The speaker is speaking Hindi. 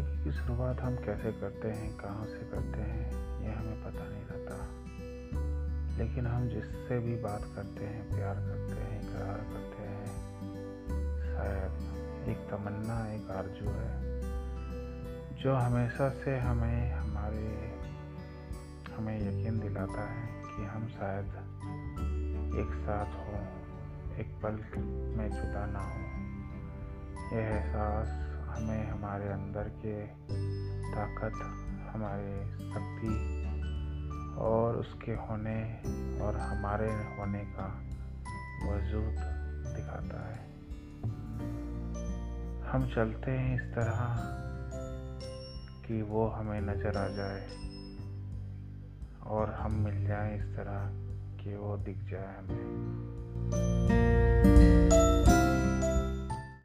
ज़िंदगी की शुरुआत हम कैसे करते हैं, कहाँ से करते हैं ये हमें पता नहीं रहता। लेकिन हम जिससे भी बात करते हैं, प्यार करते हैं, इकरार करते हैं, शायद एक तमन्ना, एक आरज़ू है, जो हमेशा से हमें, हमारे, हमें यकीन दिलाता है कि हम शायद एक साथ हों, एक पल में जुदा ना हो। यह एहसास हमें हमारे अंदर के ताकत, हमारे शक्ति और उसके होने और हमारे होने का वजूद दिखाता है। हम चलते हैं इस तरह कि वो हमें नज़र आ जाए और हम मिल जाएँ इस तरह कि वो दिख जाए हमें।